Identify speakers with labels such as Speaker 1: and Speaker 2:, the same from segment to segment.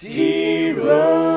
Speaker 1: Toby,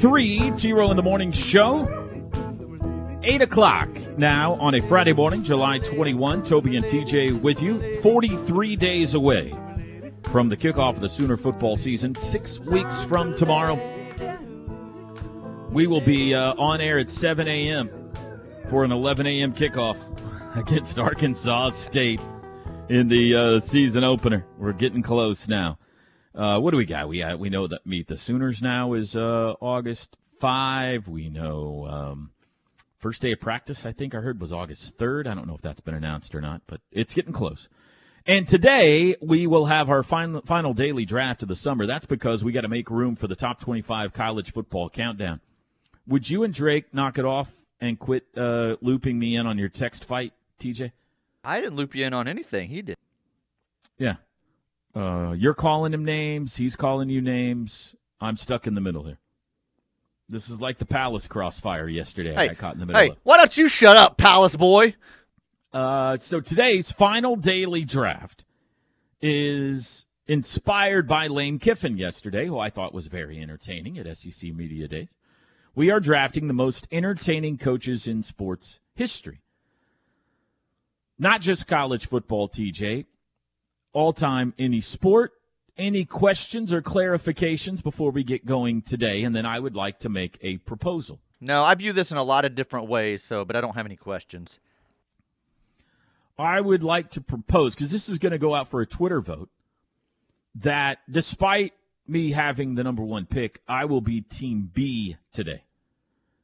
Speaker 2: 3, Zero in the Morning Show. 8 o'clock now on a Friday morning, July 21. Toby and TJ with you, 43 days away from the kickoff of the Sooner football season, six weeks from tomorrow. We will be uh, on air at 7 a.m. for an 11 a.m. kickoff against Arkansas State in the uh, season opener. We're getting close now. Uh, what do we got? We uh, we know that Meet the Sooners now is uh, August five. We know um, first day of practice. I think I heard was August third. I don't know if that's been announced or not, but it's getting close. And today we will have our final final daily draft of the summer. That's because we got to make room for the top twenty five college football countdown. Would you and Drake knock it off and quit uh, looping me in on your text fight, TJ?
Speaker 3: I didn't loop you in on anything. He did.
Speaker 2: Yeah. Uh, you're calling him names. He's calling you names. I'm stuck in the middle here. This is like the Palace crossfire yesterday. I
Speaker 3: Hey,
Speaker 2: got caught in the middle
Speaker 3: hey,
Speaker 2: of.
Speaker 3: why don't you shut up, Palace boy?
Speaker 2: Uh, so today's final daily draft is inspired by Lane Kiffin yesterday, who I thought was very entertaining at SEC Media Days. We are drafting the most entertaining coaches in sports history. Not just college football, TJ, all time any sport. Any questions or clarifications before we get going today? And then I would like to make a proposal.
Speaker 3: No, I view this in a lot of different ways, so but I don't have any questions.
Speaker 2: I would like to propose because this is going to go out for a Twitter vote that despite me having the number one pick, I will be Team B today.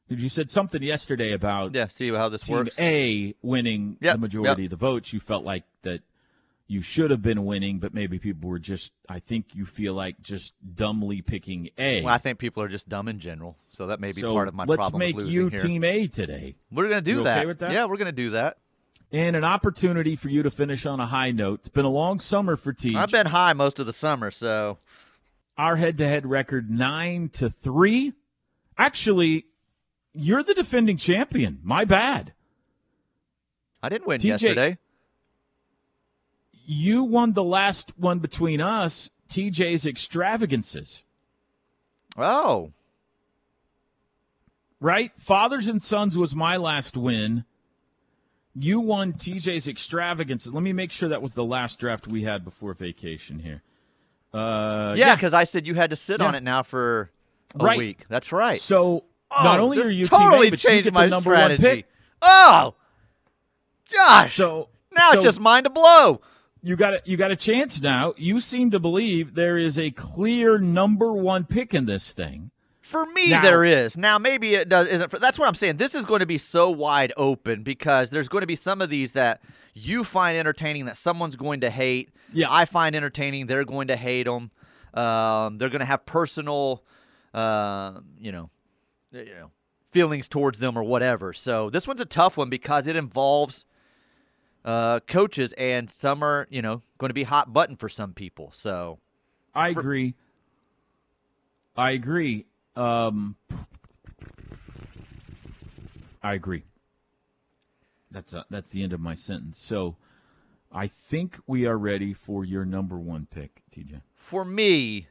Speaker 2: You said something yesterday about
Speaker 3: Yeah, see how this
Speaker 2: Team
Speaker 3: works.
Speaker 2: A winning
Speaker 3: Yep,
Speaker 2: the majority
Speaker 3: yep.
Speaker 2: of the votes. You felt like that you should have been winning, but maybe people were just. I think you feel like just dumbly picking A.
Speaker 3: Well, I think people are just dumb in general, so that may be
Speaker 2: so
Speaker 3: part of my problem.
Speaker 2: let's
Speaker 3: problem. with
Speaker 2: make you
Speaker 3: here.
Speaker 2: Team A today.
Speaker 3: We're gonna do
Speaker 2: You
Speaker 3: that.
Speaker 2: okay that?
Speaker 3: Yeah, we're gonna do that.
Speaker 2: And an opportunity for you to finish on a high note. It's been a long summer for Teach.
Speaker 3: I've been high most of the summer, so
Speaker 2: our head-to-head record nine to three. Actually, you're the defending champion. My bad.
Speaker 3: I didn't win
Speaker 2: TJ.
Speaker 3: yesterday.
Speaker 2: You won the last one between us. TJ's extravagances,
Speaker 3: Oh,
Speaker 2: right? Fathers and Sons was my last win. You won TJ's extravagances. Let me make sure that was the last draft we had before vacation here. Uh,
Speaker 3: yeah, because I said you had to sit
Speaker 2: Yeah.
Speaker 3: on it now for a
Speaker 2: Right.
Speaker 3: week. That's right.
Speaker 2: So not
Speaker 3: Oh,
Speaker 2: only
Speaker 3: this
Speaker 2: are you
Speaker 3: totally
Speaker 2: Team A, but you
Speaker 3: changed my
Speaker 2: number
Speaker 3: strategy.
Speaker 2: one pick.
Speaker 3: Oh, gosh!
Speaker 2: So
Speaker 3: now
Speaker 2: so
Speaker 3: it's just mine to blow.
Speaker 2: You got a, you got a chance now. You seem to believe there is a clear number one pick in this thing.
Speaker 3: For me,
Speaker 2: Now-
Speaker 3: there is. Now, maybe it does. Isn't. For, that's what I'm saying. This is going to be so wide open because there's going to be some of these that you find entertaining that someone's going to hate.
Speaker 2: Yeah.
Speaker 3: I find entertaining. They're going to hate them. Um, they're going to have personal, uh, you know, you know, feelings towards them or whatever. So this one's a tough one because it involves uh, coaches, and some are, you know, going to be hot button for some people. So
Speaker 2: I
Speaker 3: For-
Speaker 2: agree. I agree. Um, I agree. That's uh that's the end of my sentence. So, I think we are ready for your number one pick, TJ.
Speaker 3: for me,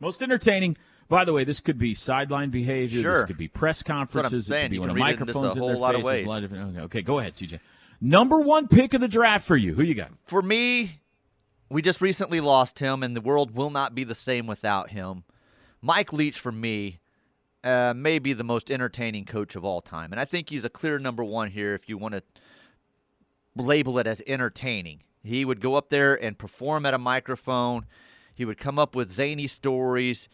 Speaker 2: Most entertaining. By the way, this could be sideline behavior.
Speaker 3: Sure.
Speaker 2: This could be press conferences. it could be when a
Speaker 3: can read it in a
Speaker 2: in,
Speaker 3: whole
Speaker 2: their
Speaker 3: lot of
Speaker 2: face. A
Speaker 3: ways.
Speaker 2: lot of different. Okay, okay, go ahead, TJ. Number one pick of the draft for you. Who you got?
Speaker 3: for me, we just recently lost him, and the world will not be the same without him. Mike Leach, for me, uh, may be the most entertaining coach of all time. And I think he's a clear number one here if you want to label it as entertaining. He would go up there and perform at a microphone. He would come up with zany stories.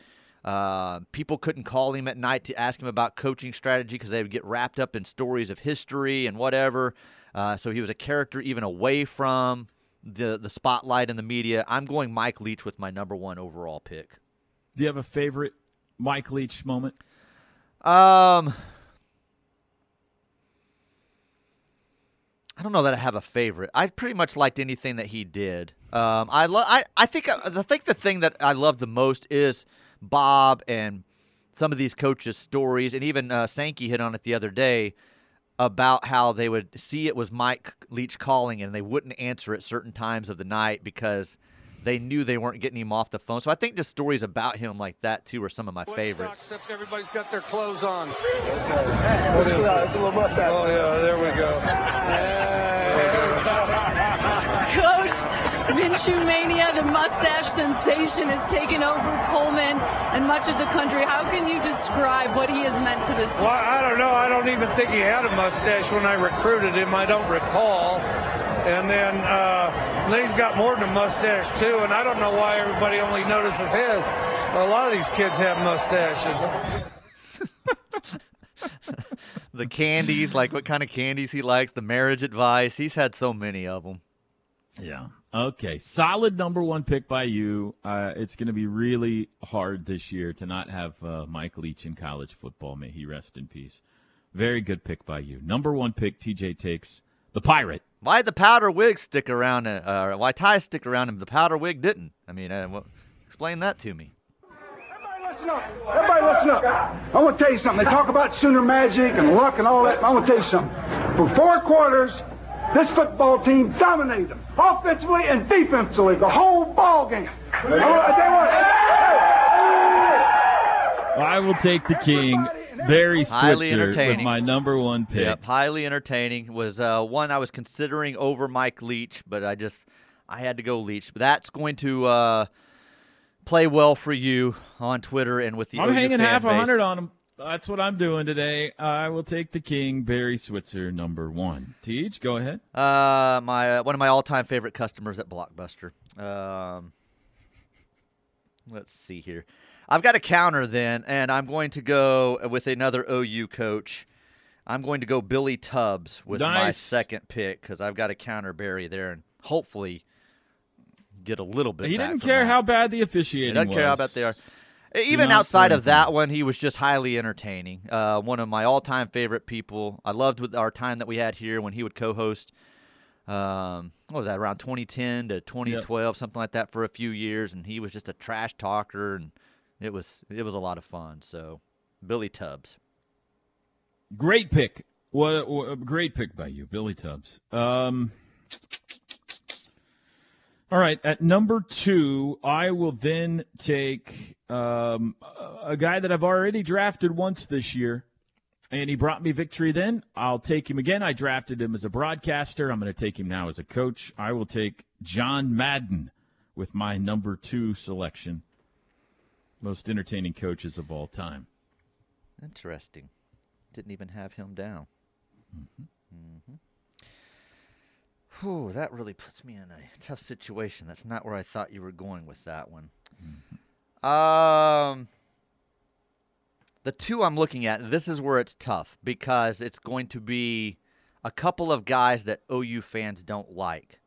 Speaker 3: Uh, people couldn't call him at night to ask him about coaching strategy because they would get wrapped up in stories of history and whatever. Uh, so he was a character even away from the the spotlight and the media. I'm going Mike Leach with my number one overall pick.
Speaker 2: Do you have a favorite Mike Leach moment?
Speaker 3: Um, I don't know that I have a favorite. I pretty much liked anything that he did. Um, I love. I I think uh, I think the thing that I love the most is Bob and some of these coaches' stories, and even uh, Sankey hit on it the other day about how they would see it was Mike Leach calling and they wouldn't answer at certain times of the night because they knew they weren't getting him off the phone. So I think just stories about him like that too are some of my favorites.
Speaker 4: Everybody's got their clothes on.
Speaker 5: That's a, that's, a, uh, that's a little mustache.
Speaker 4: Oh yeah, there we go. Yeah.
Speaker 6: Coach, Minshew Mania, the mustache sensation, has taken over Pullman and much of the country. How can you describe what he has meant to this team?
Speaker 4: Well, I don't know. I don't even think he had a mustache when I recruited him. I don't recall. And then, uh, then he's got more than a mustache too. And I don't know why everybody only notices his. A lot of these kids have mustaches.
Speaker 3: the candies, like what kind of candies he likes, the marriage advice. He's had so many of them.
Speaker 2: Yeah. Okay. Solid number one pick by you. Uh, it's going to be really hard this year to not have uh, Mike Leach in college football. May he rest in peace. Very good pick by you. Number one pick, TJ takes the Pirate.
Speaker 3: Why the powder wig stick around? Uh, why ties stick around and the powder wig didn't? I mean, uh, well, explain that to me.
Speaker 5: Everybody listen up. Everybody listen up. I want to tell you something. They talk about Sooner magic and luck and all that. I want to tell you something. For four quarters, this football team dominated them, offensively and defensively, the whole ball game. I want to tell you what.
Speaker 2: I will take the king, Barry
Speaker 3: Highly
Speaker 2: Switzer, with my number one pick.
Speaker 3: Yep, highly entertaining. Was uh, one I was considering over Mike Leach, but I just I had to go Leach. But that's going to uh, play well for you on Twitter and with the
Speaker 2: I'm
Speaker 3: OU
Speaker 2: hanging
Speaker 3: fan
Speaker 2: half a hundred on him. That's what I'm doing today. I will take the king, Barry Switzer, number one. Teach, go ahead.
Speaker 3: Uh, my one of my all-time favorite customers at Blockbuster. Um, let's see here. I've got a counter then, and I'm going to go with another OU coach. I'm going to go Billy Tubbs with my second pick because I've got a counter Barry there, and hopefully get a little bit.
Speaker 2: He didn't care
Speaker 3: that.
Speaker 2: how bad the
Speaker 3: He
Speaker 2: officiating
Speaker 3: doesn't care how
Speaker 2: was.
Speaker 3: bad they are. Even outside of that one, he was just highly entertaining. Uh, one of my all-time favorite people. I loved with our time that we had here when he would co-host. Um, what was that? Around 2010 to 2012, something like that, for a few years, and he was just a trash talker, and it was it was a lot of fun. So, Billy Tubbs.
Speaker 2: Great pick. What, what great pick by you, Billy Tubbs. Um, all right, at number two, I will then take um, a guy that I've already drafted once this year, and he brought me victory. Then I'll take him again. I drafted him as a broadcaster. I'm going to take him now as a coach. I will take John Madden with my number two selection. Most entertaining coaches of all time.
Speaker 3: Interesting. Didn't even have him down. Mm-hmm. Whew, that really puts me in a tough situation. That's not where I thought you were going with that one. Um, the two I'm looking at, this is where it's tough because it's going to be a couple of guys that OU fans don't like.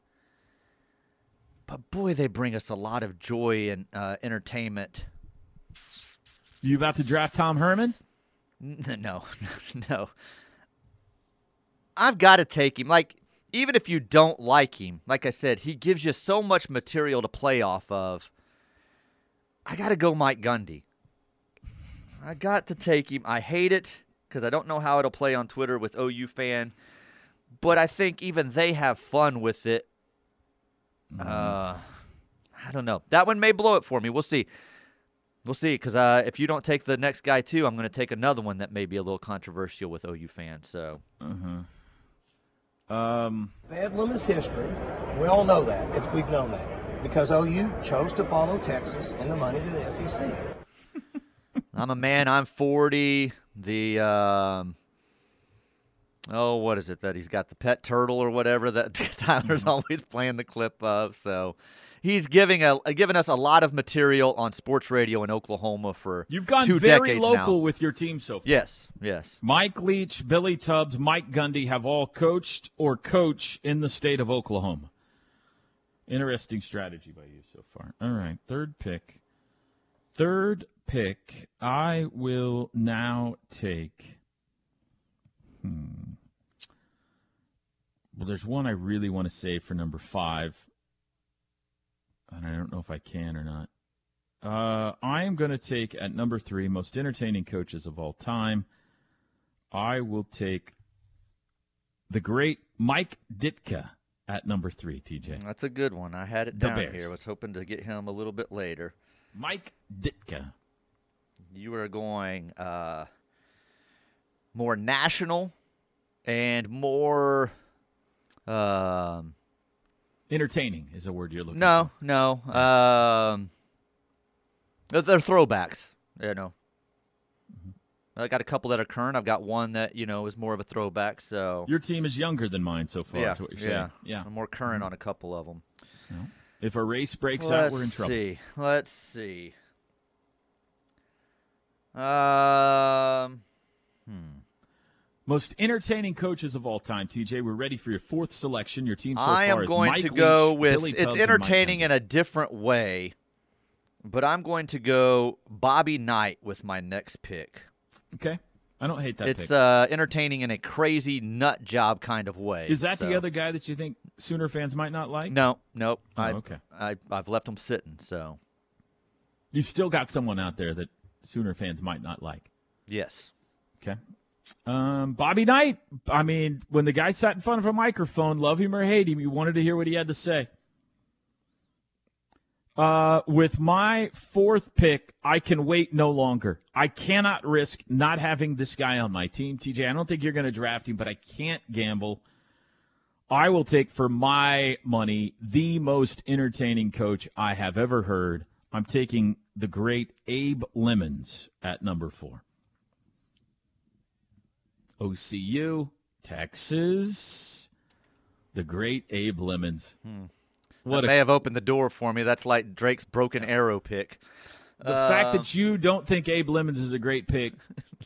Speaker 3: But boy, they bring us a lot of joy and uh, entertainment.
Speaker 2: You about to draft Tom Herman?
Speaker 3: N- No, no. I've got to take him. Like, even if you don't like him, like I said, he gives you so much material to play off of. I got to go Mike Gundy. I got to take him. I hate it because I don't know how it'll play on Twitter with OU fan, but I think even they have fun with it. Uh, I don't know. That one may blow it for me. We'll see. We'll see, because uh, if you don't take the next guy too, I'm going to take another one that may be a little controversial with OU fans. So
Speaker 2: Um,
Speaker 7: Bedlam is history. We all know that. It's, we've known that. because OU chose to follow Texas and the money to the SEC.
Speaker 3: I'm a man. I'm 40. The um, oh, what is it that he's got the pet turtle or whatever that Tyler's
Speaker 2: Mm-hmm.
Speaker 3: always playing the clip of. So he's giving a giving us a lot of material on sports radio in Oklahoma for
Speaker 2: You've gone
Speaker 3: two
Speaker 2: very local
Speaker 3: now.
Speaker 2: with your team so far.
Speaker 3: Yes, yes.
Speaker 2: Mike Leach, Billy Tubbs, Mike Gundy have all coached or coach in the state of Oklahoma. Interesting strategy by you so far. All right, third pick. Third pick. I will now take. Hmm. Well, there's one I really want to save for number five, and I don't know if I can or not. Uh, I am going to take at number three, most entertaining coaches of all time. I will take the great Mike Ditka at number three, TJ.
Speaker 3: That's a good one. I had it
Speaker 2: The
Speaker 3: down
Speaker 2: Bears.
Speaker 3: here. I was hoping to get him a little bit later.
Speaker 2: Mike Ditka.
Speaker 3: You are going uh, more national and more. Um,
Speaker 2: Entertaining is a word you're looking for.
Speaker 3: no, no. Um, they're- throwbacks. You know. I got a couple that are current. I've got one that you know is more of a throwback. So.
Speaker 2: Your team is younger than mine so far,
Speaker 3: yeah, yeah,
Speaker 2: saying. Yeah. Mm-hmm.
Speaker 3: I'm more current on a couple of them.
Speaker 2: If a race breaks out,
Speaker 3: Let's
Speaker 2: we're in trouble.
Speaker 3: see. Let's see. Um,
Speaker 2: Most entertaining coaches of all time, TJ. We're ready for your fourth selection. Your team so
Speaker 3: I
Speaker 2: far
Speaker 3: am going to go
Speaker 2: Leach,
Speaker 3: with
Speaker 2: Billy
Speaker 3: it's
Speaker 2: Tubbs,
Speaker 3: entertaining in a different way, but I'm going to go Bobby Knight with my next pick.
Speaker 2: Okay. I don't hate that
Speaker 3: it's uh, entertaining in a crazy nut job kind of way.
Speaker 2: is that the other guy that you think Sooner fans might not like?
Speaker 3: No, nope.
Speaker 2: Oh,
Speaker 3: I,
Speaker 2: okay.
Speaker 3: I I've left him sitting. So
Speaker 2: You've still got someone out there that Sooner fans might not like.
Speaker 3: yes,
Speaker 2: Okay. Um, Bobby Knight. I mean, when the guy sat in front of a microphone, love him or hate him, you wanted to hear what he had to say. Uh, with my fourth pick, I can wait no longer. I cannot risk not having this guy on my team, TJ. I don't think you're going to draft him, but I can't gamble. I will take for my money the most entertaining coach I have ever heard. I'm taking the great Abe Lemons at number four. OCU, Texas, the great Abe Lemons. What
Speaker 3: that
Speaker 2: a
Speaker 3: may have opened the door for me. That's like Drake's broken arrow pick.
Speaker 2: The fact
Speaker 3: Uh,
Speaker 2: that you don't think Abe Lemons is a great pick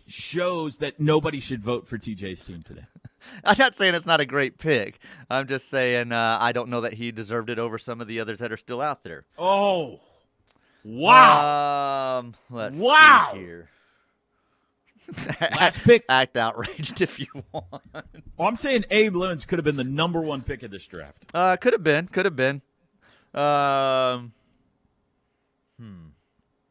Speaker 2: shows that nobody should vote for TJ's team today.
Speaker 3: I'm not saying it's not a great pick. I'm just saying uh, I don't know that he deserved it over some of the others that are still out there.
Speaker 2: Oh, wow!
Speaker 3: Um, let's
Speaker 2: Wow.
Speaker 3: see here.
Speaker 2: Last pick.
Speaker 3: Act outraged if you want.
Speaker 2: Oh, I'm saying Abe Lemons could have been the number one pick of this draft.
Speaker 3: Uh, could have been. Could have been. Um. Hmm.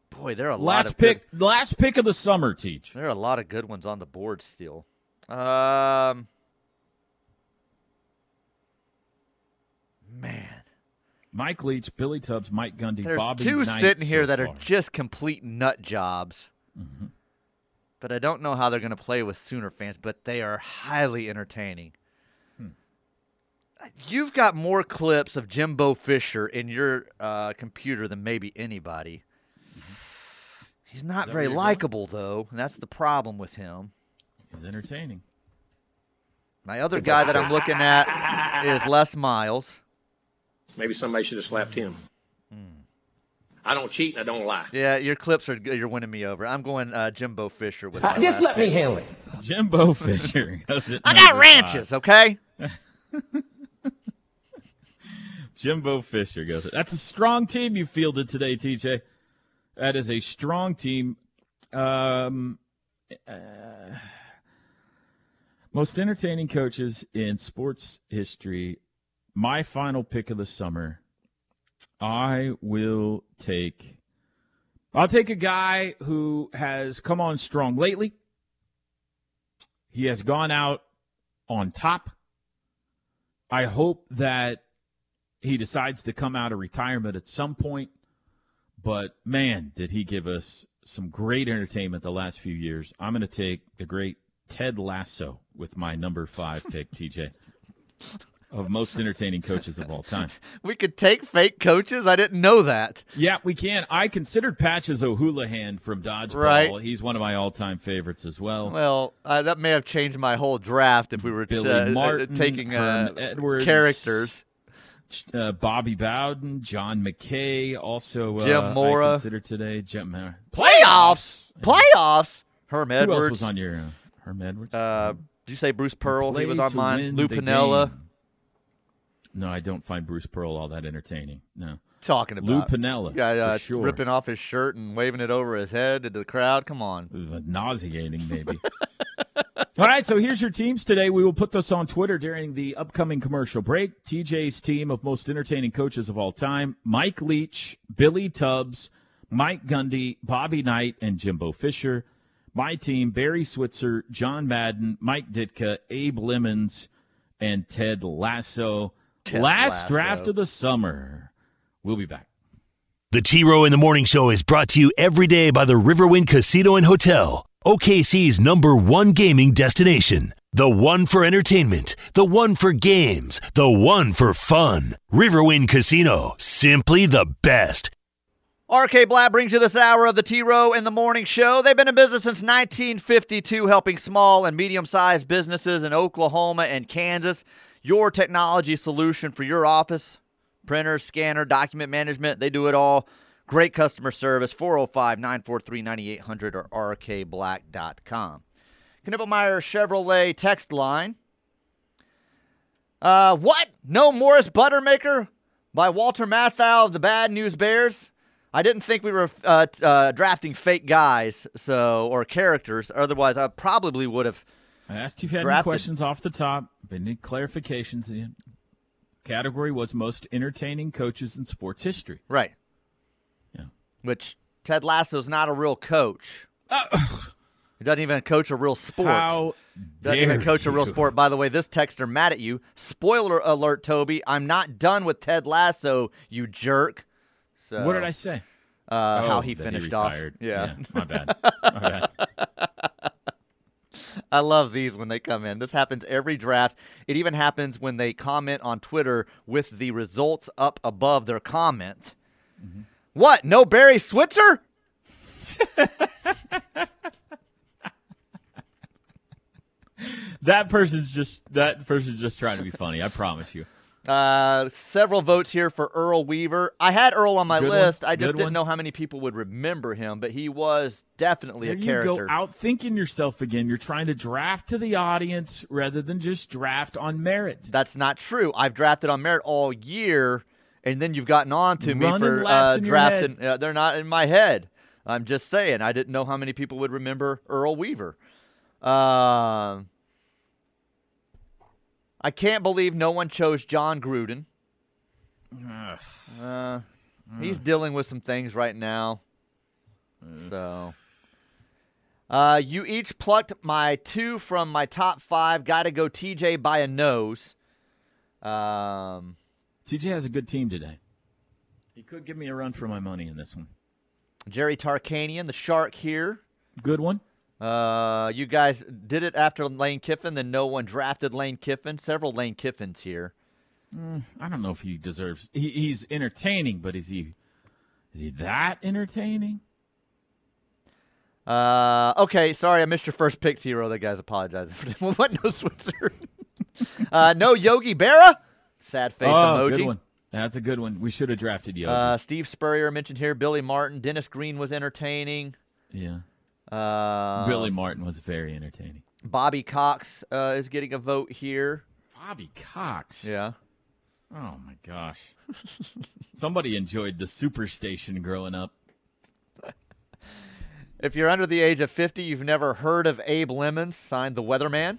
Speaker 3: Boy, there are a lot
Speaker 2: Last
Speaker 3: of
Speaker 2: pick,
Speaker 3: Good,
Speaker 2: last pick of the summer, Teach.
Speaker 3: there are a lot of good ones on the board still. Um. Man,
Speaker 2: Mike Leach, Billy Tubbs, Mike Gundy,
Speaker 3: there's
Speaker 2: Bobby
Speaker 3: two
Speaker 2: Knight
Speaker 3: sitting here
Speaker 2: so
Speaker 3: that are just complete nut jobs. But I don't know how they're going to play with Sooner fans. But they are highly entertaining. You've got more clips of Jimbo Fisher in your uh, computer than maybe anybody. He's not very
Speaker 2: where you're going?
Speaker 3: likable, though, and that's the problem with him.
Speaker 2: He's entertaining.
Speaker 3: My other guy that I'm looking at is Les Miles.
Speaker 8: Maybe somebody should have slapped him. I don't cheat and I don't lie.
Speaker 3: Yeah, your clips are. You're winning me over. I'm going uh, Jimbo Fisher with my
Speaker 7: Just
Speaker 3: last
Speaker 7: let me handle it.
Speaker 2: Jimbo Fisher.
Speaker 3: I got ranches,
Speaker 2: five.
Speaker 3: okay?
Speaker 2: Jimbo Fisher goes. That's a strong team you fielded today, TJ. That is a strong team. Um, uh, most entertaining coaches in sports history. My final pick of the summer. I will take. I'll take a guy who has come on strong lately. He has gone out on top. I hope that he decides to come out of retirement at some point. But man, did he give us some great entertainment the last few years. I'm going to take the great Ted Lasso with my number five pick, TJ. Of most entertaining coaches of all time.
Speaker 3: We could take fake coaches. I didn't know that.
Speaker 2: Yeah, we can. I considered Patches O'Houlihan from Dodgeball.
Speaker 3: Right.
Speaker 2: He's one of my all-time favorites as well.
Speaker 3: Well, uh, that may have changed my whole draft if we were
Speaker 2: Billy
Speaker 3: uh, uh,
Speaker 2: Martin,
Speaker 3: taking uh,
Speaker 2: Herm Edwards,
Speaker 3: characters.
Speaker 2: uh, Bobby Bowden, John McKay, also uh,
Speaker 3: Jim Mora.
Speaker 2: I consider today Jim Mora.
Speaker 3: Playoffs. Playoffs. Herm
Speaker 2: Who
Speaker 3: Edwards.
Speaker 2: else was on your uh, Herm Edwards?
Speaker 3: Uh, did you say Bruce Pearl? He was on mine. Lou Piniella.
Speaker 2: game. No, I don't find Bruce Pearl all that entertaining. No.
Speaker 3: Talking about
Speaker 2: Lou
Speaker 3: Piniella,
Speaker 2: Yeah,
Speaker 3: uh,
Speaker 2: sure.
Speaker 3: ripping off his shirt and waving it over his head to the crowd. Come on.
Speaker 2: Uh, nauseating, maybe. All right, so here's your teams today. We will put this on Twitter during the upcoming commercial break. TJ's team of most entertaining coaches of all time Mike Leach, Billy Tubbs, Mike Gundy, Bobby Knight, and Jimbo Fisher. My team Barry Switzer, John Madden, Mike Ditka, Abe Lemons, and Ted Lasso.
Speaker 3: Ted
Speaker 2: Last
Speaker 3: Lasso.
Speaker 2: draft of the summer. We'll be back.
Speaker 9: The T Row in the Morning Show is brought to you every day by the Riverwind Casino and Hotel, OKC's number one gaming destination. The one for entertainment, the one for games, the one for fun. Riverwind Casino, simply the best.
Speaker 3: RK Black brings you this hour of the T Row in the Morning Show. They've been in business since 1952, helping small and medium sized businesses in Oklahoma and Kansas. Your technology solution for your office, printer, scanner, document management, they do it all. Great customer service, 405 943 9800 or rkblack.com. Knippelmeyer Chevrolet text line. Uh, what? No Morris Buttermaker by Walter Matthau of the Bad News Bears? I didn't think we were uh, uh, drafting fake guys, so or characters. Otherwise, I probably would have.
Speaker 2: I asked you had any questions off the top, any clarifications. The category was most entertaining coaches in sports history.
Speaker 3: Right.
Speaker 2: Yeah.
Speaker 3: Which Ted Lasso's not a real coach. he doesn't even coach a real sport.
Speaker 2: How
Speaker 3: doesn't even coach a real sport. By the way, this texter mad at you. Spoiler alert, Toby. I'm not done with Ted Lasso, you jerk. So,
Speaker 2: What did I say?
Speaker 3: Uh, how
Speaker 2: Oh,
Speaker 3: he
Speaker 2: that
Speaker 3: finished off.
Speaker 2: retired.
Speaker 3: Yeah.
Speaker 2: my bad. My bad.
Speaker 3: I love these when they come in. This happens every draft. It even happens when they comment on Twitter with the results up above their comment.
Speaker 2: Mm-hmm.
Speaker 3: What? No Barry Switzer?
Speaker 2: That person's just that person's just trying to be funny. I promise you.
Speaker 3: Uh, several votes here for Earl Weaver. I had Earl on my
Speaker 2: Good one.
Speaker 3: list. I just
Speaker 2: Good
Speaker 3: didn't
Speaker 2: one.
Speaker 3: know how many people would remember him, but he was definitely
Speaker 2: There
Speaker 3: a
Speaker 2: you
Speaker 3: character.
Speaker 2: go out thinking yourself again. You're trying to draft to the audience rather than just draft on merit.
Speaker 3: That's not true. I've drafted on merit all year, and then you've gotten on to me
Speaker 2: Running
Speaker 3: for
Speaker 2: laps
Speaker 3: uh,
Speaker 2: in your
Speaker 3: drafting. Uh, they're not in my head. I'm just saying. I didn't know how many people would remember Earl Weaver. Um, I can't believe no one chose Jon Gruden. Uh, he's dealing with some things right now. So, uh, you each plucked my two from my top five. Got to go TJ by a nose. Um,
Speaker 2: TJ has a good team today. He could give me a run for my money in this one.
Speaker 3: Jerry Tarkanian, the shark here.
Speaker 2: Good one.
Speaker 3: Uh, you guys did it after Lane Kiffin, then no one drafted Lane Kiffin. Several Lane Kiffins here.
Speaker 2: I don't know if he deserves. He, he's entertaining, but is he? Is he that entertaining?
Speaker 3: Uh, okay, sorry, I missed your first pick, Tiro. That guy's apologizing for what? No Switzer. uh, no Yogi Berra. Sad face
Speaker 2: oh,
Speaker 3: emoji.
Speaker 2: good one. That's a good one. We should have drafted Yogi.
Speaker 3: Uh, Steve Spurrier mentioned here. Billy Martin. Dennis Green was entertaining.
Speaker 2: yeah.
Speaker 3: Uh,
Speaker 2: Billy Martin was very entertaining.
Speaker 3: Bobby Cox uh, is getting a vote here.
Speaker 2: Bobby Cox.
Speaker 3: Yeah.
Speaker 2: Oh my gosh. Somebody enjoyed the Superstation growing up.
Speaker 3: If you're under the age of 50, you've never heard of Abe Lemons, signed the Weatherman.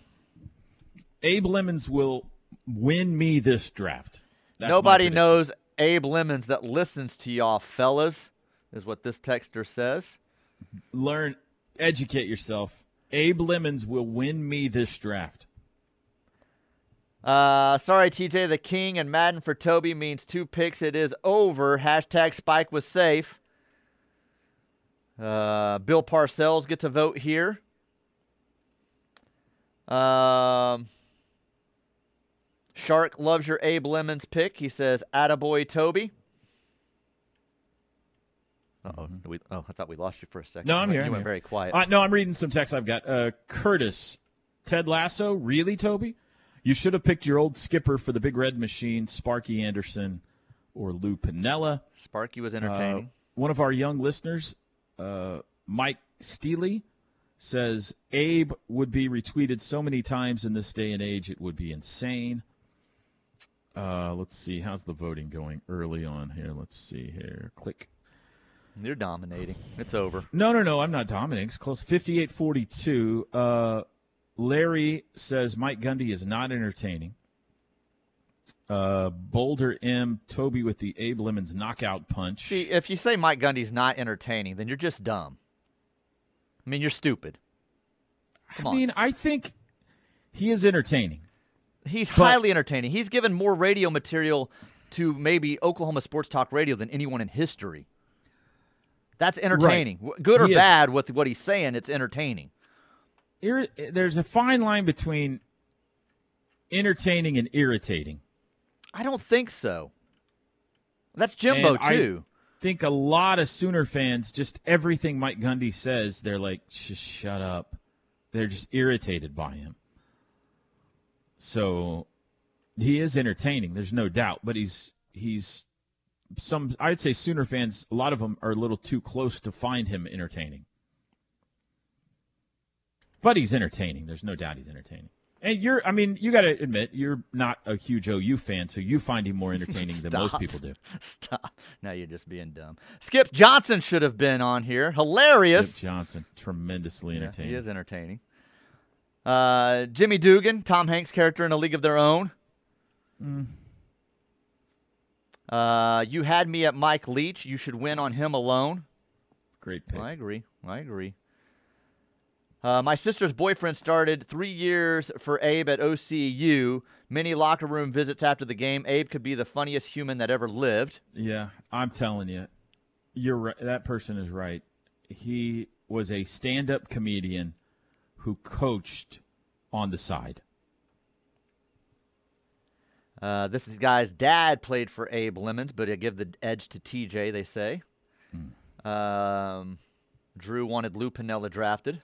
Speaker 2: Abe Lemons will win me this draft. That's
Speaker 3: Nobody knows Abe Lemons that listens to y'all, fellas, is what this texter says.
Speaker 2: Learn, educate yourself. Abe Lemons will win me this draft.
Speaker 3: Uh, sorry, TJ. The king and Madden for Toby means two picks. It is over. Hashtag Spike was safe. Uh, Bill Parcells gets a vote here. Um, Shark loves your Abe Lemons pick. He says, "Attaboy, Toby." Uh-oh. We, oh, I thought we lost you for a second.
Speaker 2: No, I'm
Speaker 3: You
Speaker 2: here.
Speaker 3: went- You
Speaker 2: I'm
Speaker 3: went
Speaker 2: here.
Speaker 3: very quiet.
Speaker 2: Uh, no, I'm reading some text I've got. Uh, Curtis, Ted Lasso, really, Toby? You should have picked your old skipper for the Big Red Machine, Sparky Anderson or Lou Piniella.
Speaker 3: Sparky was
Speaker 2: Uh,
Speaker 3: entertaining.
Speaker 2: one of our young listeners, uh, Mike Steely, says Abe would be retweeted so many times in this day and age, it would be insane. Uh, let's see. How's the voting going early on here? Let's see here. Click.
Speaker 3: You're dominating. It's over.
Speaker 2: No, no, no. I'm not dominating. It's close. 58 42. Uh, Larry says Mike Gundy is not entertaining. Uh, Boulder M. Toby with the Abe Lemons knockout punch.
Speaker 3: See, if you say Mike Gundy's not entertaining, then you're just dumb. I mean, you're stupid. Come
Speaker 2: I
Speaker 3: on.
Speaker 2: mean, I think he is entertaining.
Speaker 3: He's
Speaker 2: but-
Speaker 3: highly entertaining. He's given more radio material to maybe Oklahoma Sports Talk Radio than anyone in history. That's entertaining. W Good or
Speaker 2: He is.
Speaker 3: bad with what he's saying, it's entertaining.
Speaker 2: Irri- eh, there's a fine line between entertaining and irritating.
Speaker 3: I don't think so. That's Jimbo
Speaker 2: And I
Speaker 3: too.
Speaker 2: think a lot of Sooner fans, just everything Mike Gundy says, they're like, just shut up. They're just irritated by him. So he is entertaining. There's no doubt, but he's he's some. I'd say Sooner fans. A lot of them are a little too close to find him entertaining. But he's entertaining. There's no doubt he's entertaining. And you're, I mean, you got to admit, you're not a huge OU fan, so you find him more entertaining than most people do.
Speaker 3: Stop. Now you're just being dumb. Skip Johnson should have been on here. Hilarious.
Speaker 2: Skip Johnson, tremendously
Speaker 3: Yeah,
Speaker 2: entertaining.
Speaker 3: he is entertaining. Uh, Jimmy Dugan, Tom Hanks character in A League of Their Own.
Speaker 2: Mm.
Speaker 3: Uh, you had me at Mike Leach. You should win on him alone.
Speaker 2: Great pick.
Speaker 3: I agree. I agree. Uh, my sister's boyfriend started three years for Abe at OCU. Many locker room visits after the game. Abe could be the funniest human that ever lived.
Speaker 2: Yeah, I'm telling you, you're right. That person is right. He was a stand-up comedian who coached on the side.
Speaker 3: Uh, this is guy's dad played for Abe Lemons, but I give the edge to TJ. They say. Um, Drew wanted Lou Piniella drafted.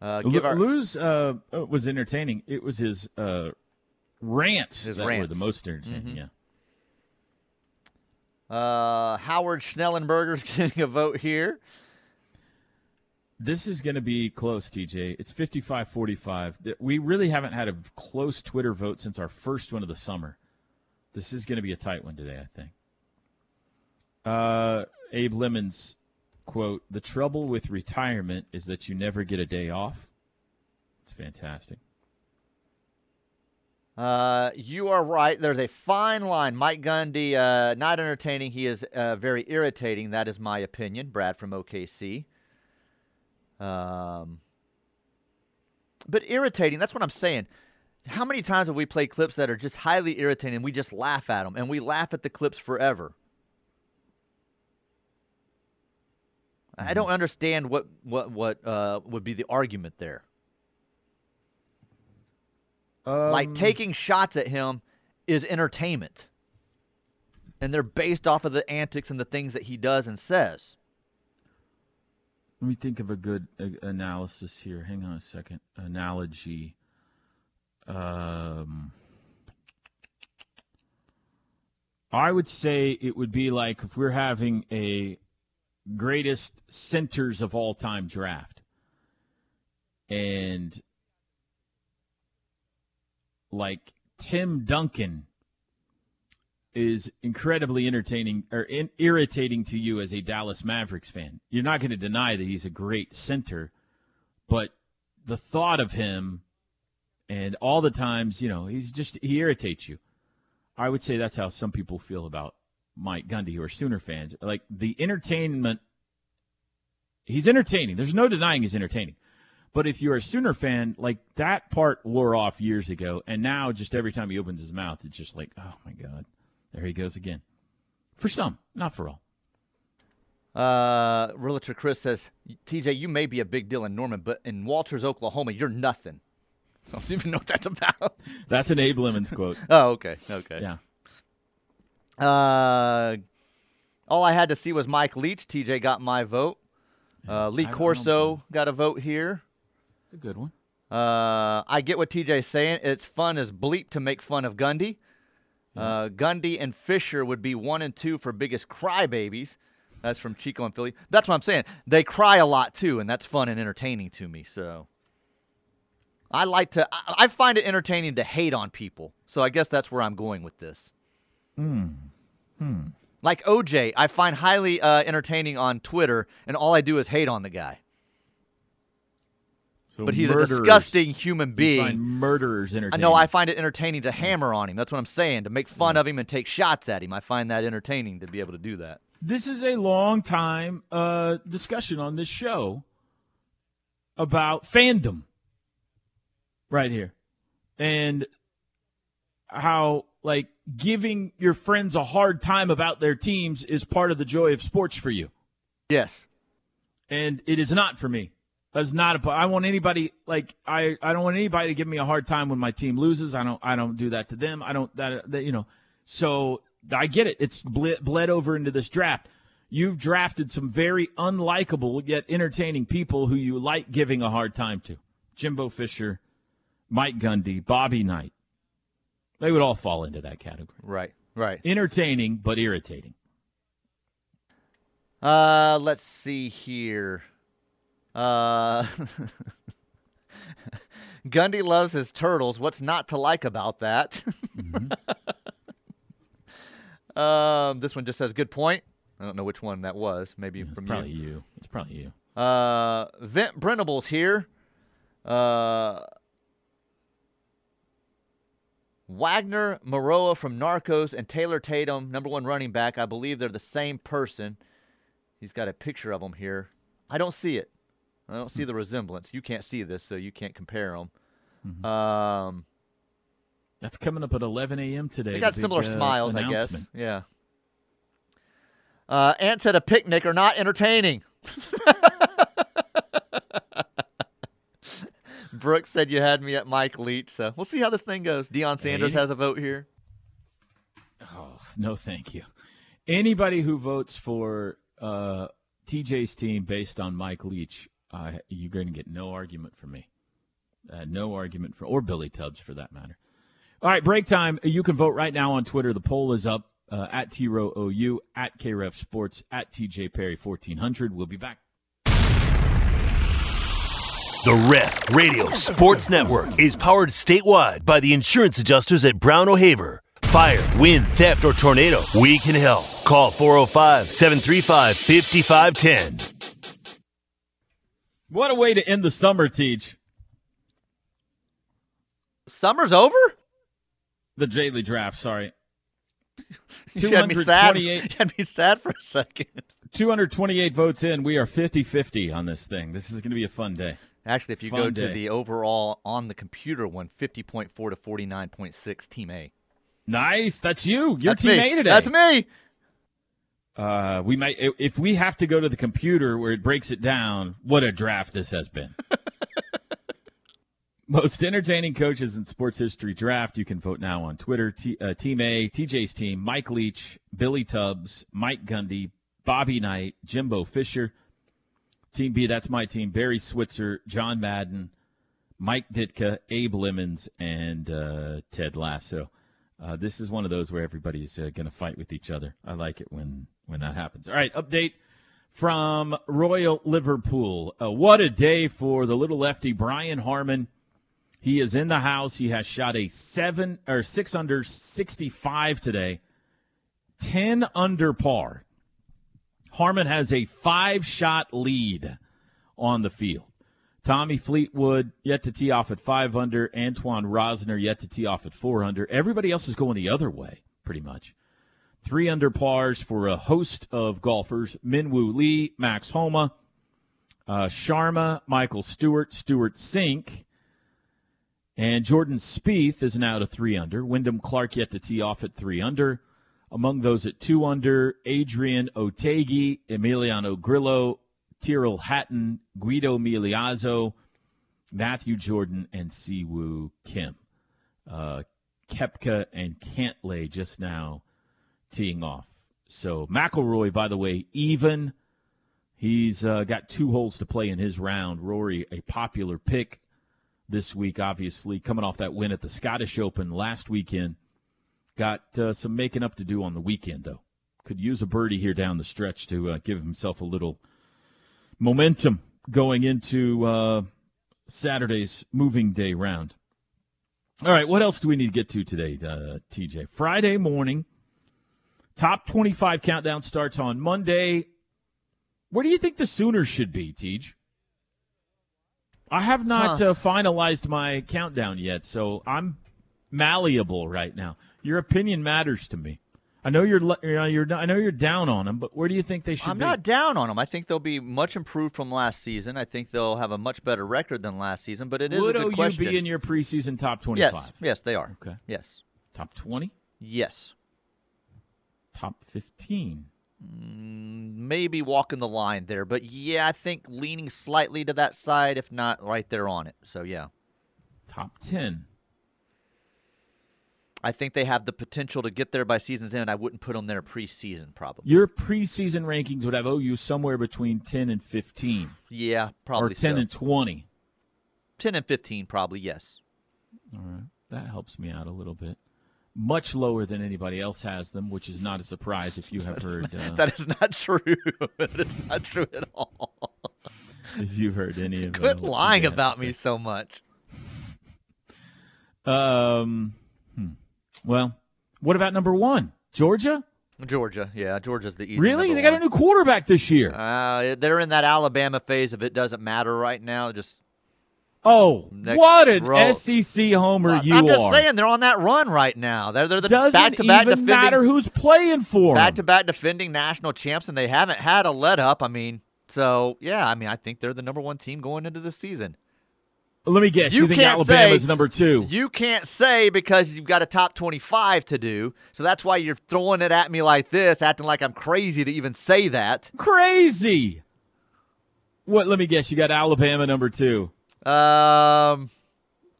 Speaker 3: Uh, give our,
Speaker 2: Lou's uh, uh, was entertaining. It was his uh, rants
Speaker 3: His
Speaker 2: that were the most entertaining.
Speaker 3: Mhm.
Speaker 2: Yeah.
Speaker 3: uh, Howard Schnellenberger's getting a vote here.
Speaker 2: This is going to be close, TJ. It's 55 45. We really haven't had a close Twitter vote since our first one of the summer. This is going to be a tight one today, I think. Uh, Abe Lemons, quote, The trouble with retirement is that you never get a day off. It's fantastic.
Speaker 3: Uh, you are right. There's a fine line. Mike Gundy, uh, not entertaining. He is uh, very irritating. That is my opinion. Brad from OKC. Um, but irritating. That's what I'm saying. How many times have we played clips that are just highly irritating and we just laugh at them and we laugh at the clips forever? I don't understand what what what uh, would be the argument there. like
Speaker 2: Um,
Speaker 3: taking shots at him is entertainment. And they're based off of the antics and the things that he does and says.
Speaker 2: Let me think of a good uh, analysis here. Hang on a second. Analogy. Um, I would say it would be like if we're having a greatest centers of all time draft. And like Tim Duncan is incredibly entertaining or in, irritating to you as a Dallas Mavericks fan. You're not going to deny that he's a great center, but the thought of him and all the times, you know, he's just he irritates you. I would say that's how some people feel about Mike Gundy who are Sooner fans. Like the entertainment he's entertaining. There's no denying he's entertaining. But if you're a Sooner fan, like that part wore off years ago, and now just every time he opens his mouth, it's just like, oh my god, there he goes again. For some, not for all.
Speaker 3: Uh, Realtor Chris says, TJ, you may be a big deal in Norman, but in Walters, Oklahoma, you're nothing. I don't even know what that's about.
Speaker 2: That's an Abe Lemons quote.
Speaker 3: Oh, okay, okay.
Speaker 2: Yeah.
Speaker 3: Uh, all I had to see was Mike Leach. TJ got my vote. Uh, Lee
Speaker 2: I don't know.
Speaker 3: Corso got a vote here.
Speaker 2: It's a good one.
Speaker 3: Uh, I get what TJ's saying. It's fun as bleep to make fun of Gundy. Uh, Gundy and Fisher would be one and two for biggest crybabies. That's from Chico and Philly. That's what I'm saying. They cry a lot too, and that's fun and entertaining to me. So I like to. I, I find it entertaining to hate on people. So I guess that's where I'm going with this.
Speaker 2: Hmm.
Speaker 3: Like OJ, I find highly uh, entertaining on Twitter, and all I do is hate on the guy.
Speaker 2: So
Speaker 3: But he's a disgusting human being.
Speaker 2: find murderers
Speaker 3: I
Speaker 2: entertaining.
Speaker 3: know I find it entertaining to hammer on him. That's what I'm saying. To make fun of him and take shots at him. I find that entertaining to be able to do that.
Speaker 2: This is a long time uh, discussion on this show about fandom right here. And how, like, giving your friends a hard time about their teams is part of the joy of sports for you.
Speaker 3: Yes.
Speaker 2: And it is not for me. That's not a. I want anybody like I. I don't want anybody to give me a hard time when my team loses. I don't. I don't do that to them. I don't. That, that you know. So I get it. It's bled, bled over into this draft. You've drafted some very unlikable yet entertaining people who you like giving a hard time to. Jimbo Fisher, Mike Gundy, Bobby Knight. They would all fall into that category.
Speaker 3: Right. Right.
Speaker 2: Entertaining but irritating.
Speaker 3: Uh, let's see here. Uh, Gundy loves his turtles. What's not to like about that? um, this one just says good point. I don't know which one that was. Maybe from
Speaker 2: Probably
Speaker 3: you.
Speaker 2: you. It's probably you.
Speaker 3: Uh, Vent Brennables here. Uh, Wagner, Moura from Narcos, and Taylor Tatum, number one running back. I believe they're the same person. He's got a picture of them here. I don't see it. I don't see the resemblance. You can't see this, so you can't compare them. Um,
Speaker 2: That's coming up at 11 a.m. today.
Speaker 3: they
Speaker 2: the
Speaker 3: got
Speaker 2: big,
Speaker 3: similar
Speaker 2: uh,
Speaker 3: smiles, I guess. Yeah. Uh, ants at a picnic are not entertaining. Brooks said you had me at Mike Leach, so we'll see how this thing goes. Deion Sanders
Speaker 2: Hey.
Speaker 3: has a vote here.
Speaker 2: Oh, no, thank you. Anybody who votes for uh, TJ's team based on Mike Leach, uh, you're going to get no argument from me. Uh, no argument for, or Billy Tubbs for that matter. All right, break time. You can vote right now on Twitter. The poll is up uh, at TROOU, at KREF Sports, at TJ Perry 1400. We'll be back.
Speaker 9: The Ref Radio Sports Network is powered statewide by the insurance adjusters at Brown O'Haver. Fire, wind, theft, or tornado, we can help. Call 405 735 5510.
Speaker 2: What a way to end the summer, Teach.
Speaker 3: Summer's over?
Speaker 2: The Jaley draft, sorry.
Speaker 3: You had me sad.
Speaker 2: 228
Speaker 3: You had me sad for a second.
Speaker 2: 228 votes in. We are 50 50 on this thing. This is going to be a fun day.
Speaker 3: Actually, if you
Speaker 2: Fun
Speaker 3: go
Speaker 2: day.
Speaker 3: to the overall on the computer one, 50.4 to 49.6, Team A.
Speaker 2: Nice. That's you. Your
Speaker 3: That's
Speaker 2: team
Speaker 3: me.
Speaker 2: A today.
Speaker 3: That's me.
Speaker 2: Uh, we might if we have to go to the computer where it breaks it down. What a draft this has been. Most entertaining coaches in sports history draft. You can vote now on Twitter. T, uh, team A, TJ's team, Mike Leach, Billy Tubbs, Mike Gundy, Bobby Knight, Jimbo Fisher. Team B, that's my team. Barry Switzer, John Madden, Mike Ditka, Abe Lemons, and uh, Ted Lasso. Uh, this is one of those where everybody's uh, going to fight with each other. I like it when when that happens. All right, update from Royal Liverpool. Uh, what a day for the little lefty Brian Harman. He is in the house. He has shot a seven or six under sixty-five today, ten under par. Harmon has a five-shot lead on the field. Tommy Fleetwood yet to tee off at five under. Antoine Rozner yet to tee off at four under. Everybody else is going the other way, pretty much. Three under pars for a host of golfers: Minwoo Lee, Max Homa, uh, Sharma, Michael Stewart, Stewart Cink, and Jordan Spieth is now to three under. Wyndham Clark yet to tee off at three under. Among those at two under, Adrian Otaegui, Emiliano Grillo, Tyrrell Hatton, Guido Migliozzi, Matthew Jordan and Siwoo Kim. Uh, Koepka and Cantlay just now teeing off. So McIlroy, by the way, even. He's uh, got two holes to play in his round. Rory, a popular pick this week, obviously, coming off that win at the Scottish Open last weekend. Got uh, some making up to do on the weekend, though. Could use a birdie here down the stretch to uh, give himself a little momentum going into uh, Saturday's moving day round. All right, what else do we need to get to today, uh, TJ? Friday morning, top 25 countdown starts on Monday. Where do you think the Sooners should be, TJ? I have not
Speaker 3: Huh.
Speaker 2: uh, finalized my countdown yet, so I'm malleable right now. Your opinion matters to me. I know you're, you know, you're I know you're down on them, but where do you think they should be?
Speaker 3: I'm
Speaker 2: be?
Speaker 3: not down on them. I think they'll be much improved from last season. I think they'll have a much better record than last season. But it is
Speaker 2: Would
Speaker 3: a good
Speaker 2: OU
Speaker 3: question.
Speaker 2: be in your preseason top 25?
Speaker 3: yes, yes, they are.
Speaker 2: Okay.
Speaker 3: Yes,
Speaker 2: Top 20?
Speaker 3: yes.
Speaker 2: Top 15?
Speaker 3: Mm, maybe walking the line there, but yeah, I think leaning slightly to that side, if not right there on it. So yeah,
Speaker 2: Top 10?
Speaker 3: I think they have the potential to get there by season's end. I wouldn't put them there preseason, probably.
Speaker 2: Your preseason rankings would have OU somewhere between 10 and 15.
Speaker 3: Yeah, probably
Speaker 2: or 10
Speaker 3: so.
Speaker 2: and 20.
Speaker 3: 10 and 15, probably yes.
Speaker 2: All right. That helps me out a little bit. Much lower than anybody else has them, which is not a surprise if you have heard uh,
Speaker 3: That is not true. that is not true at all.
Speaker 2: if you've heard any of
Speaker 3: Quit lying
Speaker 2: TJ had to
Speaker 3: about me so much.
Speaker 2: Um, hmm. Well, what about number one? Georgia?
Speaker 3: Georgia, yeah, Georgia's the easy.
Speaker 2: Really? They got a new quarterback this year.
Speaker 3: Uh, they're in that Alabama phase of it doesn't matter right now. Just
Speaker 2: oh,
Speaker 3: next
Speaker 2: what an
Speaker 3: row.
Speaker 2: SEC homer you are!
Speaker 3: I'm just
Speaker 2: are.
Speaker 3: saying they're on that run right now. They're they're the
Speaker 2: Doesn't
Speaker 3: back-to-back
Speaker 2: even
Speaker 3: defending
Speaker 2: matter who's playing for
Speaker 3: back-to-back defending national champs, and they haven't had a let up. I mean, so yeah, I mean, I think they're the number one team going into the season.
Speaker 2: Let me guess. You,
Speaker 3: You
Speaker 2: think Alabama's
Speaker 3: say-
Speaker 2: number two?
Speaker 3: You can't say because you've got a top 25 to do, so that's why you're throwing it at me like this, acting like I'm crazy to even say that.
Speaker 2: Crazy. What? Let me guess. You got Alabama number two.
Speaker 3: Um,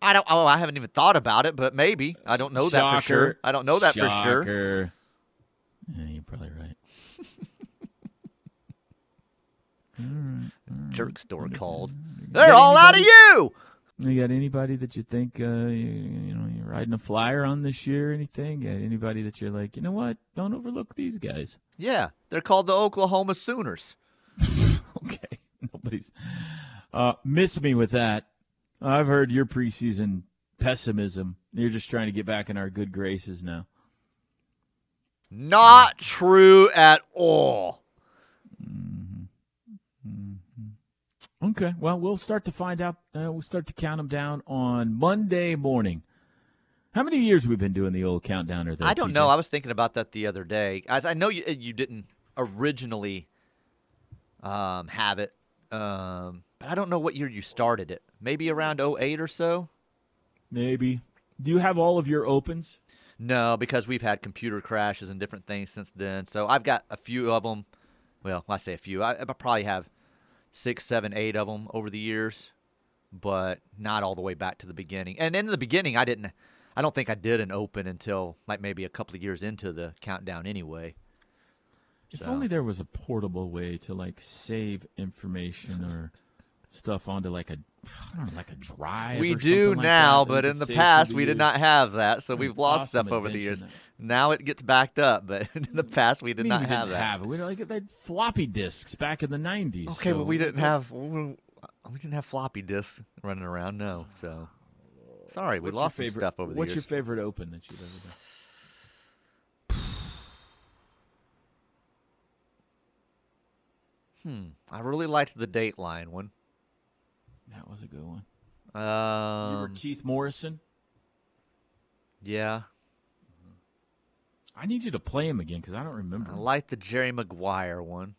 Speaker 3: I don't. Oh, I haven't even thought about it, but maybe I don't know that for sure. I don't know that for sure.
Speaker 2: Yeah, you're probably right.
Speaker 3: Jerk store called. They're all out of you.
Speaker 2: You got anybody that you think uh, you, you know you're riding a flyer on this year? Or anything? Got anybody that you're like, you know what? Don't overlook these guys.
Speaker 3: Yeah, they're called the Oklahoma Sooners.
Speaker 2: Okay, nobody's uh, miss me with that. I've heard your preseason pessimism. You're just trying to get back in our good graces now.
Speaker 3: Not true at all.
Speaker 2: Okay, well, we'll start to find out. Uh, we'll start to count them down on Monday morning. How many years we've been doing the old countdowner? There,
Speaker 3: I don't
Speaker 2: TJ?
Speaker 3: know. I was thinking about that the other day. As I know you, you didn't originally um, have it, um, but I don't know what year you started it. Maybe around 08 or so.
Speaker 2: Maybe. Do you have all of your opens?
Speaker 3: No, because we've had computer crashes and different things since then. So I've got a few of them. Well, I say a few. I, I probably have six, seven, eight of them over the years, but not all the way back to the beginning. And in the beginning, I didn't. I don't think I did an open until like maybe a couple of years into the countdown. Anyway.
Speaker 2: If
Speaker 3: So-
Speaker 2: only there was a portable way to like save information or stuff onto like a I don't know, like a drive.
Speaker 3: We
Speaker 2: or
Speaker 3: do
Speaker 2: something like
Speaker 3: now,
Speaker 2: that
Speaker 3: but in the past we did not have that, so we've lost
Speaker 2: awesome
Speaker 3: stuff over the years.
Speaker 2: that-
Speaker 3: Now it gets backed up, but in the past we did not
Speaker 2: we
Speaker 3: have
Speaker 2: didn't
Speaker 3: that.
Speaker 2: have it. We had like they floppy disks back in the '90s.
Speaker 3: Okay,
Speaker 2: so
Speaker 3: but we didn't have we didn't have floppy disks running around. No, so sorry, we
Speaker 2: What's
Speaker 3: lost some
Speaker 2: favorite-
Speaker 3: stuff over the
Speaker 2: What's
Speaker 3: years.
Speaker 2: What's your favorite open that you've ever done?
Speaker 3: Hmm, I really liked the Dateline one.
Speaker 2: That was a good one.
Speaker 3: Um,
Speaker 2: you were Keith Morrison.
Speaker 3: yeah,
Speaker 2: I need you to play him again because I don't remember.
Speaker 3: I
Speaker 2: him.
Speaker 3: liked the Jerry Maguire one.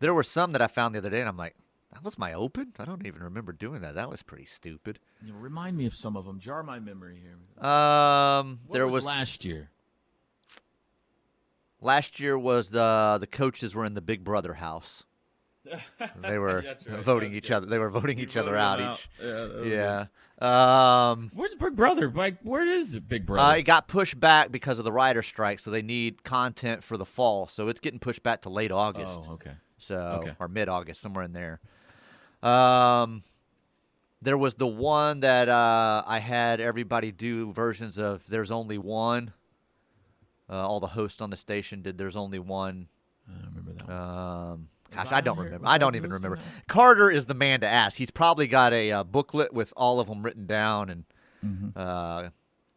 Speaker 3: There were some that I found the other day, and I'm like, that was my open. I don't even remember doing that. That was pretty stupid.
Speaker 2: You know, remind me of some of them. Jar my memory here.
Speaker 3: Um,
Speaker 2: What
Speaker 3: there
Speaker 2: was,
Speaker 3: was
Speaker 2: last year.
Speaker 3: Last year was the the coaches were in the Big Brother house. They were
Speaker 2: right,
Speaker 3: voting each
Speaker 2: good.
Speaker 3: other. They were voting each other
Speaker 2: voted
Speaker 3: out. Each.
Speaker 2: Yeah. that was good.
Speaker 3: Yeah. Um,
Speaker 2: Where's Big Brother? Like, where is it, Big
Speaker 3: uh,
Speaker 2: Brother?
Speaker 3: it got pushed back because of the writer strike, so they need content for the fall. So it's getting pushed back to late August.
Speaker 2: oh, okay.
Speaker 3: So
Speaker 2: Okay.
Speaker 3: or mid August, somewhere in there. Um, there was the one that uh, I had everybody do versions of. There's only one. Uh, all the hosts on the station did. There's only one.
Speaker 2: I remember that. One.
Speaker 3: Um,
Speaker 2: Was
Speaker 3: gosh,
Speaker 2: I
Speaker 3: I don't remember. I
Speaker 2: I
Speaker 3: don't even remember.
Speaker 2: that?
Speaker 3: Carter is the man to ask. He's probably got a uh, booklet with all of them written down and
Speaker 2: Mhm.
Speaker 3: uh,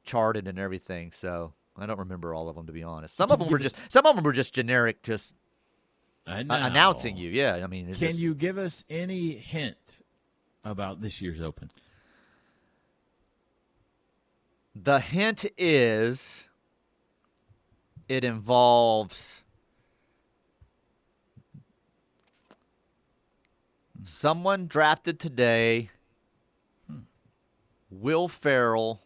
Speaker 3: charted and everything. So I don't remember all of them to be honest. Some
Speaker 2: Can
Speaker 3: of them were
Speaker 2: give us-
Speaker 3: just some of them were just generic, just uh, announcing you. Yeah, I mean, it's
Speaker 2: Can
Speaker 3: just-
Speaker 2: you give us any hint about this year's Open?
Speaker 3: The hint is it involves someone drafted today, Will Ferrell,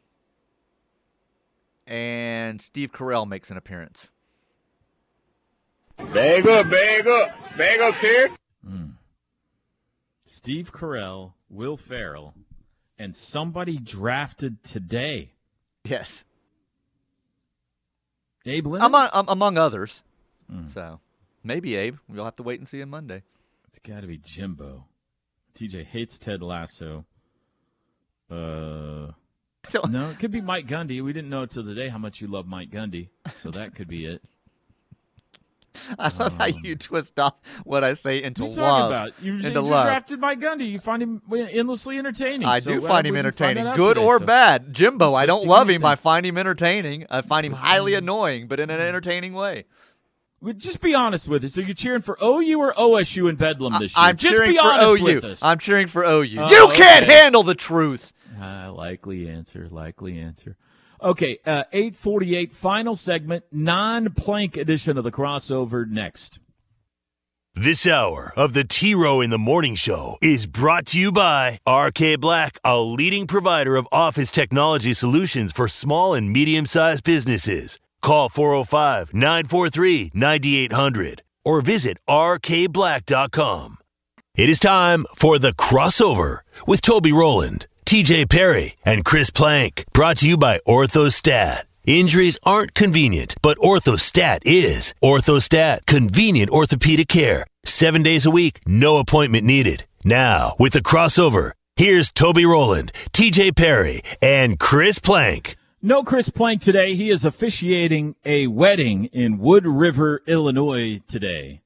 Speaker 3: and Steve Carell makes an appearance.
Speaker 10: Bag up, bag up, bag up, Terry.
Speaker 2: Steve Carell, Will Ferrell, and somebody drafted today.
Speaker 3: Yes,
Speaker 2: Abe Lincoln.
Speaker 3: among um, among others. So maybe Abe. We'll have to wait and see on Monday.
Speaker 2: It's got to be Jimbo. TJ hates Ted Lasso. Uh, no, it could be Mike Gundy. We didn't know until today how much you love Mike Gundy, so that could be it.
Speaker 3: I love how you twist off what I say into
Speaker 2: What you
Speaker 3: love.
Speaker 2: about? You, you
Speaker 3: into love.
Speaker 2: drafted Mike Gundy. You find him endlessly entertaining.
Speaker 3: I
Speaker 2: so
Speaker 3: do find him
Speaker 2: wouldn't find
Speaker 3: entertaining, good
Speaker 2: today?
Speaker 3: or
Speaker 2: So-
Speaker 3: bad. Jimbo, I don't love him.
Speaker 2: anything.
Speaker 3: I find him entertaining. I find him highly annoying, but in an entertaining way.
Speaker 2: Well, Just be honest with us. So you're cheering for OU or OSU in Bedlam this year?
Speaker 3: I'm
Speaker 2: Just
Speaker 3: cheering
Speaker 2: be
Speaker 3: for
Speaker 2: honest
Speaker 3: OU.
Speaker 2: with us.
Speaker 3: I'm cheering for OU.
Speaker 2: Oh,
Speaker 3: you can't
Speaker 2: okay.
Speaker 3: handle the truth.
Speaker 2: Uh, likely answer. Likely answer. Okay, uh, 848, final segment, non plank edition of the crossover next.
Speaker 9: This hour of the T Row in the Morning Show is brought to you by RK Black, a leading provider of office technology solutions for small and medium sized businesses. Call 405 943 9800 or visit rkblack.com. It is time for the crossover with Toby Rowland, TJ Perry, and Chris Plank. Brought to you by Orthostat. Injuries aren't convenient, but Orthostat is. Orthostat, convenient orthopedic care. Seven days a week, no appointment needed. Now, with the crossover, here's Toby Rowland, TJ Perry, and Chris Plank.
Speaker 2: No Chris Plank today. He is officiating a wedding in Wood River, Illinois today.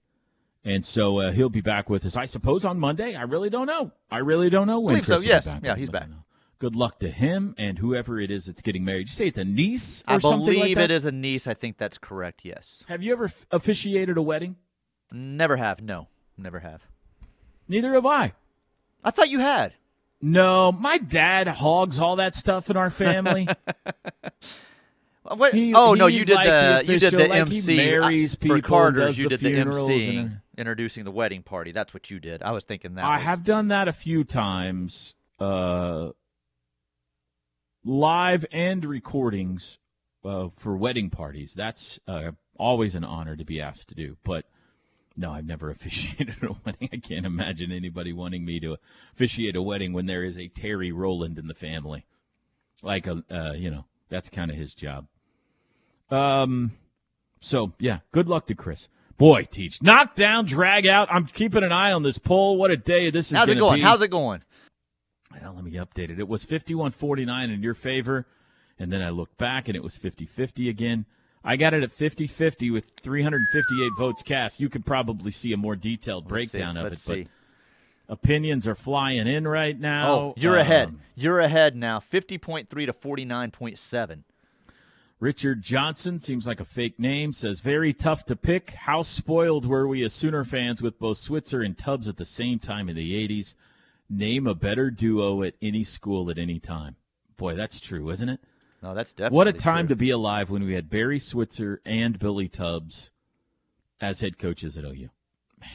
Speaker 2: And so uh, he'll be back with us, I suppose, on Monday. I really don't know. I really don't know when.
Speaker 3: Believe so,
Speaker 2: Chris be
Speaker 3: yes. Yeah, he's back.
Speaker 2: know. Good luck to him and whoever it is that's getting married. You say it's a niece or
Speaker 3: I
Speaker 2: something like
Speaker 3: believe
Speaker 2: that?
Speaker 3: it is a niece. I think that's correct. Yes.
Speaker 2: Have you ever f- officiated a wedding?
Speaker 3: Never have. No. Never have.
Speaker 2: Neither have I.
Speaker 3: I thought you had.
Speaker 2: No, my dad hogs all that stuff in our family.
Speaker 3: What?
Speaker 2: He-
Speaker 3: oh no, you did
Speaker 2: like
Speaker 3: the,
Speaker 2: the
Speaker 3: you did the
Speaker 2: like
Speaker 3: MC
Speaker 2: marries
Speaker 3: uh,
Speaker 2: people,
Speaker 3: for Carter's. You
Speaker 2: the
Speaker 3: did the MC
Speaker 2: and-
Speaker 3: introducing the wedding party. That's what you did. I was thinking that.
Speaker 2: I
Speaker 3: was-
Speaker 2: have done that a few times, uh, live and recordings uh, for wedding parties. That's uh, always an honor to be asked to do. But no, I've never officiated a wedding. I can't imagine anybody wanting me to officiate a wedding when there is a Terry Rowland in the family. Like a, uh, you know, that's kind of his job. Um, so yeah, good luck to Chris. Boy, teach knock down, drag out. I'm keeping an eye on this poll. What a day this is.
Speaker 3: How's it going?
Speaker 2: be.
Speaker 3: How's it going?
Speaker 2: Well, let me update it. It was 51-49 in your favor, and then I looked back and it was 50-50 again. I got it at 50-50 with 358 votes cast. You could probably see a more detailed
Speaker 3: Let's see.
Speaker 2: breakdown of it,
Speaker 3: see.
Speaker 2: but opinions are flying in right now.
Speaker 3: Oh, you're ahead.
Speaker 2: Um,
Speaker 3: You're ahead now. Fifty point three to forty nine point seven.
Speaker 2: Richard Johnson seems like a fake name. Says very tough to pick. How spoiled were we as Sooner fans with both Switzer and Tubbs at the same time in the '80s? Name a better duo at any school at any time. Boy, that's true, isn't it?
Speaker 3: No, that's definitely
Speaker 2: What a time
Speaker 3: true.
Speaker 2: to be alive when we had Barry Switzer and Billy Tubbs as head coaches at OU. Man.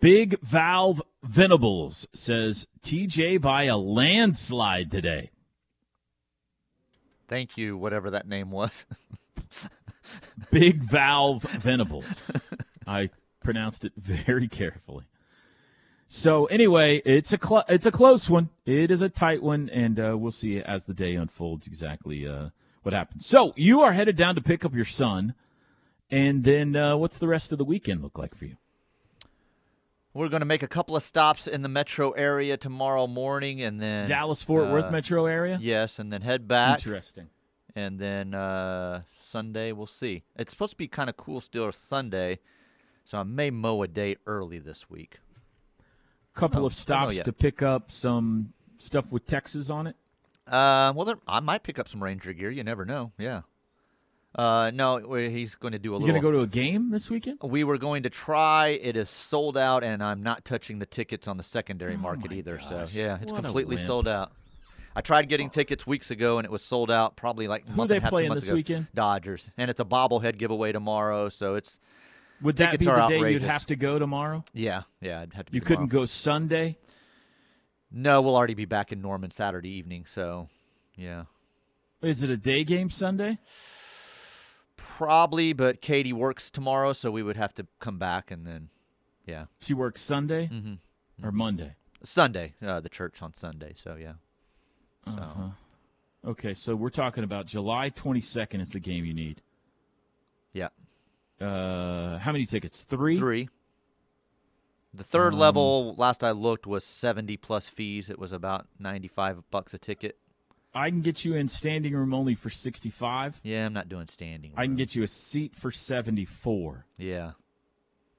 Speaker 2: Big Valve Venables says TJ by a landslide today.
Speaker 3: Thank you, whatever that name was.
Speaker 2: Big Valve Venables. I pronounced it very carefully. So anyway, it's a cl- it's a close one. It is a tight one, and uh, we'll see as the day unfolds exactly uh, what happens. So you are headed down to pick up your son, and then uh, what's the rest of the weekend look like for you?
Speaker 3: We're going to make a couple of stops in the metro area tomorrow morning, and then
Speaker 2: Dallas Fort Worth
Speaker 3: uh,
Speaker 2: metro area.
Speaker 3: Yes, and then head back.
Speaker 2: Interesting.
Speaker 3: And then uh, Sunday, we'll see. It's supposed to be kind of cool still Sunday, so I may mow a day early this week.
Speaker 2: Couple
Speaker 3: No,
Speaker 2: of stops to pick up some stuff with Texas on it.
Speaker 3: Uh, well, there, I might pick up some Ranger gear. You never know. Yeah. Uh, no, he's going to do a
Speaker 2: You
Speaker 3: little.
Speaker 2: gonna go to a game this weekend?
Speaker 3: We were going to try. It is sold out, and I'm not touching the tickets on the secondary market either.
Speaker 2: Oh gosh,
Speaker 3: So yeah, it's
Speaker 2: what
Speaker 3: completely sold out. I tried getting tickets weeks ago, and it was sold out probably like
Speaker 2: Who
Speaker 3: month
Speaker 2: they
Speaker 3: and a half, two
Speaker 2: playing this
Speaker 3: ago.
Speaker 2: weekend?
Speaker 3: Dodgers, and it's a bobblehead giveaway tomorrow. So it's
Speaker 2: Would that be the day
Speaker 3: outrageous.
Speaker 2: you'd have to go tomorrow?
Speaker 3: Yeah, yeah, I'd have to.
Speaker 2: You couldn't go Sunday.
Speaker 3: No, we'll already be back in Norman Saturday evening. So, yeah,
Speaker 2: Is it a day game Sunday?
Speaker 3: probably. But Katie works tomorrow, so we would have to come back, and then, yeah,
Speaker 2: She works Sunday
Speaker 3: Mhm.
Speaker 2: or Monday.
Speaker 3: Sunday. Uh, the church on Sunday. So yeah. So
Speaker 2: Uh-huh. Okay, so we're talking about July 22nd is the game you need.
Speaker 3: yeah,
Speaker 2: Uh, how many tickets? Three.
Speaker 3: three. The third
Speaker 2: Um,
Speaker 3: level, last I looked, was seventy plus fees. It was about ninety-five bucks a ticket.
Speaker 2: I can get you in standing room only for 65.
Speaker 3: Yeah, I'm not doing standing.
Speaker 2: I can get you a seat for 74.
Speaker 3: Yeah.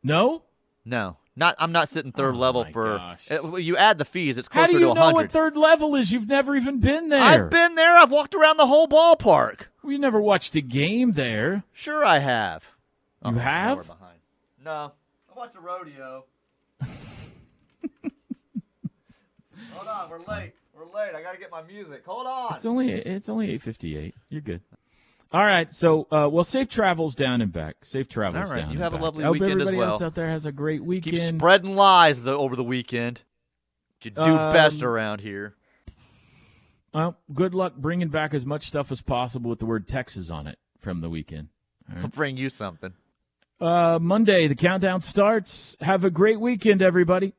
Speaker 2: No?
Speaker 3: No, not. I'm not sitting third level
Speaker 2: Oh my
Speaker 3: for.
Speaker 2: gosh.
Speaker 3: uh, you add the fees, it's closer How
Speaker 2: do you
Speaker 3: to
Speaker 2: know what third level is? You've never even been there.
Speaker 3: I've been there. I've walked around the whole ballpark.
Speaker 2: We never watched a game there.
Speaker 3: Sure, I have.
Speaker 2: You
Speaker 3: Oh,
Speaker 2: have?
Speaker 3: behind. No, I watched a rodeo. Hold on, we're late. We're late. I got to get my music. Hold on.
Speaker 2: It's only it's only 8:58. You're good. All right. So, uh, well, safe travels down and back. Safe travels
Speaker 3: All right,
Speaker 2: down.
Speaker 3: you have a
Speaker 2: back.
Speaker 3: lovely
Speaker 2: I hope
Speaker 3: weekend as
Speaker 2: everybody else out there has a great weekend.
Speaker 3: Keep spreading lies the, over the weekend. You do best
Speaker 2: Um,
Speaker 3: around here.
Speaker 2: Well, good luck bringing back as much stuff as possible with the word Texas on it from the weekend. All
Speaker 3: I'll bring you something.
Speaker 2: Uh, Monday, the countdown starts. Have a great weekend, everybody.